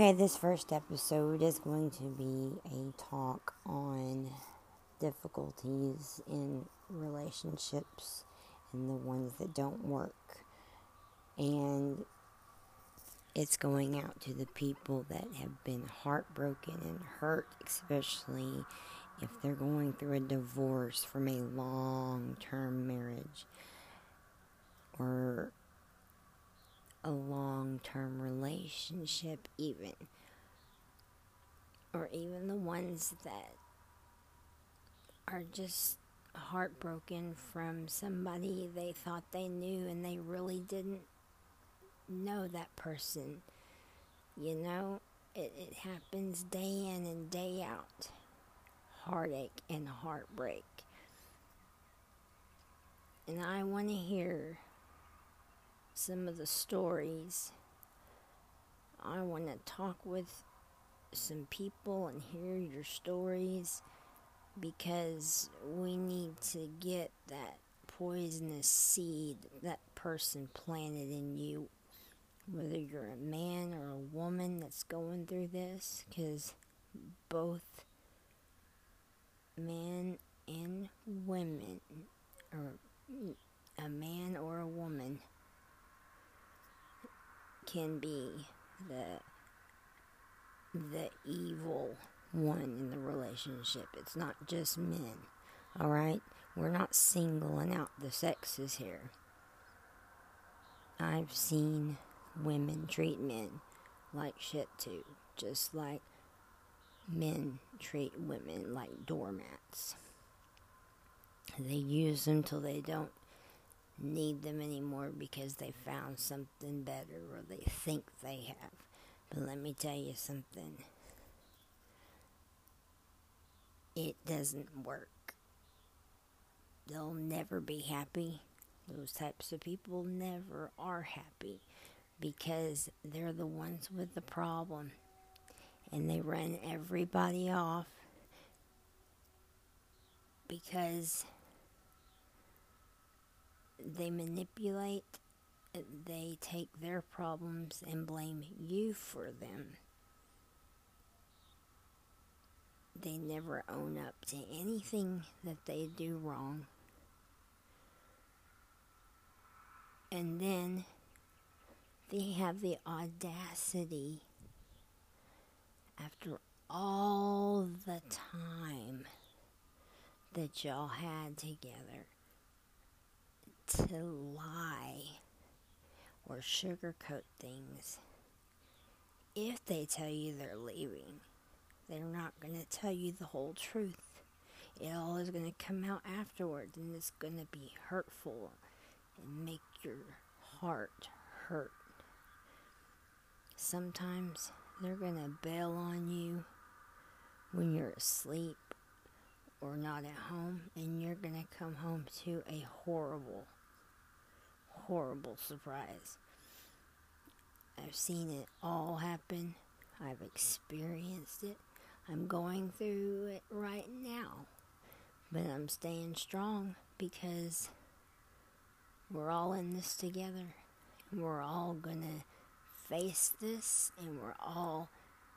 Okay, this first episode is going to be a talk on difficulties in relationships and the ones that don't work. And it's going out to the people that have been heartbroken and hurt, especially if they're going through a divorce from a long term marriage or a long term relationship, even. Or even the ones that are just heartbroken from somebody they thought they knew and they really didn't know that person. You know, it, it happens day in and day out. Heartache and heartbreak. And I want to hear some of the stories. I want to talk with some people and hear your stories because we need to get that poisonous seed that person planted in you, whether you're a man or a woman that's going through this, because both men and women, or a man or a woman, can be the the evil one in the relationship. It's not just men. All right? We're not singling out the sexes here. I've seen women treat men like shit too, just like men treat women like doormats. They use them till they don't need them anymore because they found something better or they think they have. But let me tell you something it doesn't work. They'll never be happy. Those types of people never are happy because they're the ones with the problem and they run everybody off because they manipulate, they take their problems and blame you for them. They never own up to anything that they do wrong. And then they have the audacity, after all the time that y'all had together, to lie or sugarcoat things if they tell you they're leaving they're not going to tell you the whole truth. It all is going to come out afterwards and it's going to be hurtful and make your heart hurt. Sometimes they're going to bail on you when you're asleep or not at home, and you're going to come home to a horrible, horrible surprise. I've seen it all happen, I've experienced it. I'm going through it right now. But I'm staying strong because we're all in this together. We're all going to face this and we're all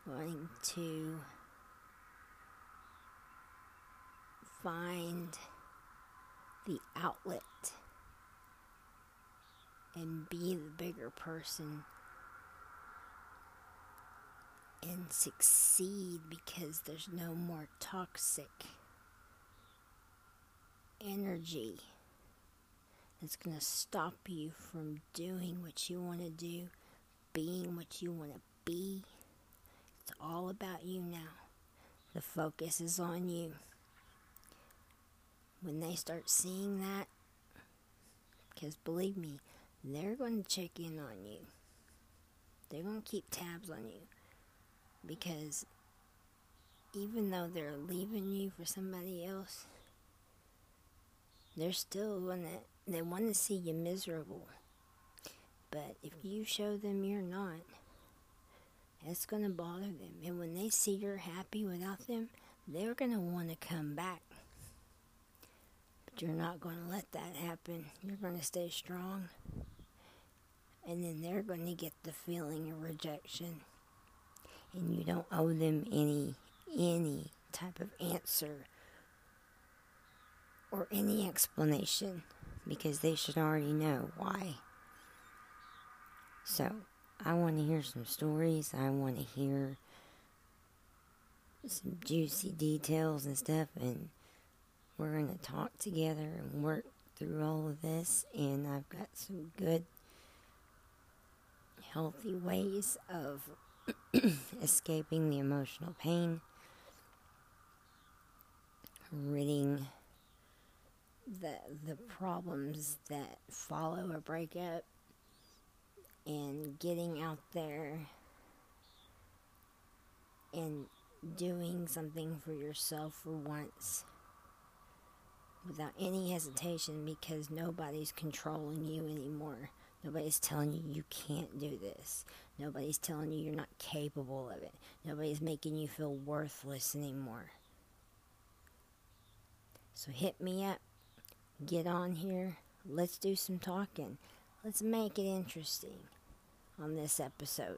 going to find the outlet and be the bigger person and succeed because there's no more toxic energy that's going to stop you from doing what you want to do, being what you want to be. It's all about you now. The focus is on you. When they start seeing that, because believe me, they're going to check in on you. They're going to keep tabs on you because even though they're leaving you for somebody else, they're still gonna they want to see you miserable. But if you show them you're not, it's gonna bother them. And when they see you're happy without them, they're gonna want to come back. But you're not gonna let that happen. You're gonna stay strong. And then they're gonna get the feeling of rejection and you don't owe them any any type of answer or any explanation because they should already know why. So, I want to hear some stories. I want to hear some juicy details and stuff, and we're going to talk together and work through all of this. And I've got some good, healthy ways of escaping the emotional pain, ridding the the problems that follow a breakup and getting out there and doing something for yourself for once without any hesitation because nobody's controlling you anymore. Nobody's telling you you can't do this. Nobody's telling you you're not capable of it. Nobody's making you feel worthless anymore. So hit me up. Get on here. Let's do some talking. Let's make it interesting on this episode.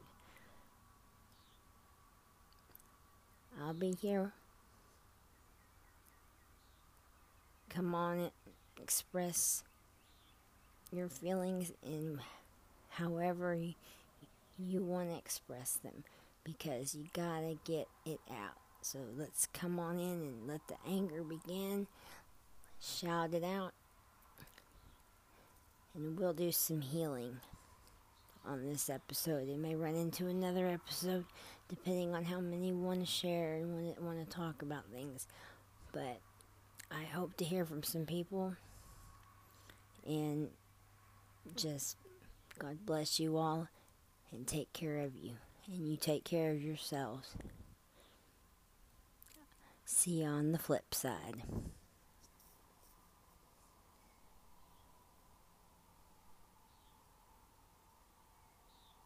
I'll be here. Come on and express your feelings in however you, want to express them because you gotta get it out. So let's come on in and let the anger begin. Shout it out. And we'll do some healing on this episode. It may run into another episode depending on how many want to share and want to talk about things. But I hope to hear from some people. And just God bless you all and take care of you. And you take care of yourselves. See you on the flip side.